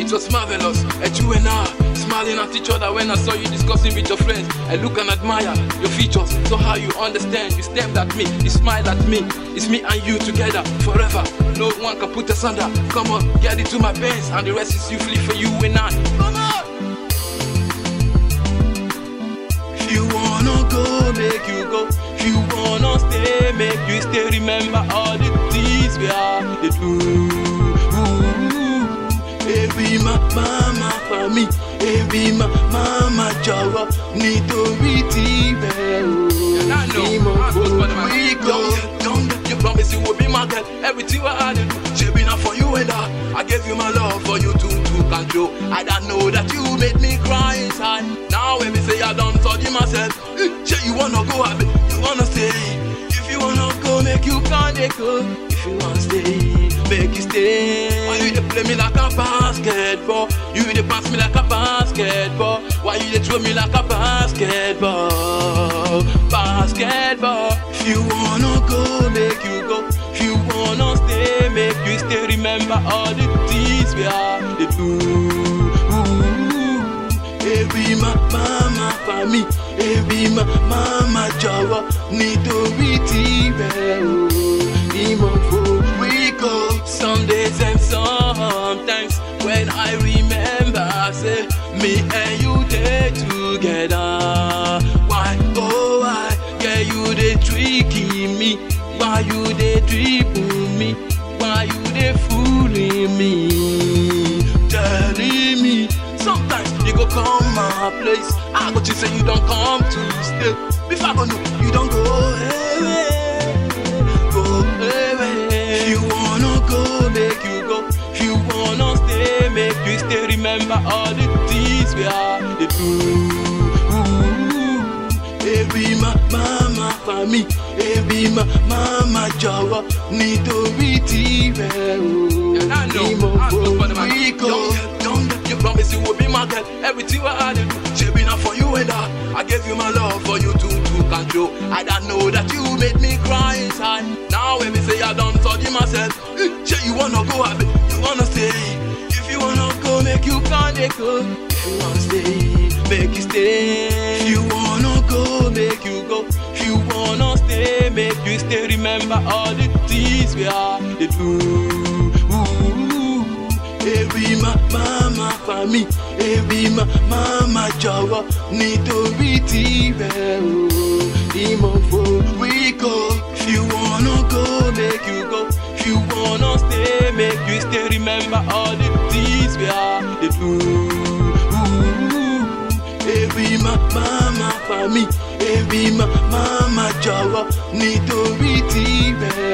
was marvelous. And you and I smiling at each other when I saw you discussing with your friends. I look and admire your features. So how you understand? You stared at me, you smiled at me. It's me and you together forever. No one can put us under. Come on, get into my pants, and the rest is usually for you and I. Come on. If you wanna go, make you go. If you wanna stay, make you stay. Remember all the things we are they do. Every ma mama for me, every ma mama jọ̀wọ́ nítorí tirẹ̀ o. Ìmọ̀ kò rí gan. You promise you will be my girl. Everything I do, she be not for you and I. I gave you my love for you to to control. I don't know that you made me cry inside. Now when me say I don't study myself, eh, say you wanna go, I you wanna stay. If you wanna go, make you can't go. Stay, make you stay. Why you dey play me like a basketball? You dey pass me like a basketball. Why you dey throw me like a basketball? Basketball. If you wanna go, make you go. If you wanna stay, make you stay. Remember all the things we are they do. Every ma mama for me, every ma mama jọ̀wọ́ nítorí tirẹ̀ o. remember, say me and you dey together. Why, oh why, yeah you they tricking me? Why you they tripping me? Why you dey fooling me? Telling me sometimes you go come my place. I go to say you don't come to stay. Before I go know you don't go away, Remember all the things we are they do. Every ma mama for me, every ma mama jọ̀wọ́ nítorí tirẹ̀ o. Ìmọ̀ kò rí kò. You promise you will be my girl. Everything I do, she be not for you and I. I gave you my love for you to to control. I don't know that you made me cry inside. Now when me say I don't study myself, eh, say you wanna go, I bet you wanna stay. Make you can't go. If you wanna stay, make you stay. You wanna go, make you go. You wanna stay, make you stay. Remember all the things we are the do. Every ma mama for me, every ma mama jọ̀wọ́ nítorí tirẹ̀ o. Ìmọ̀ fò we go. If you wanna go, make you go. If you wanna stay, make you still Remember all the things we are they do. Every ma mama for me, every ma mama nítorí tirẹ̀ o.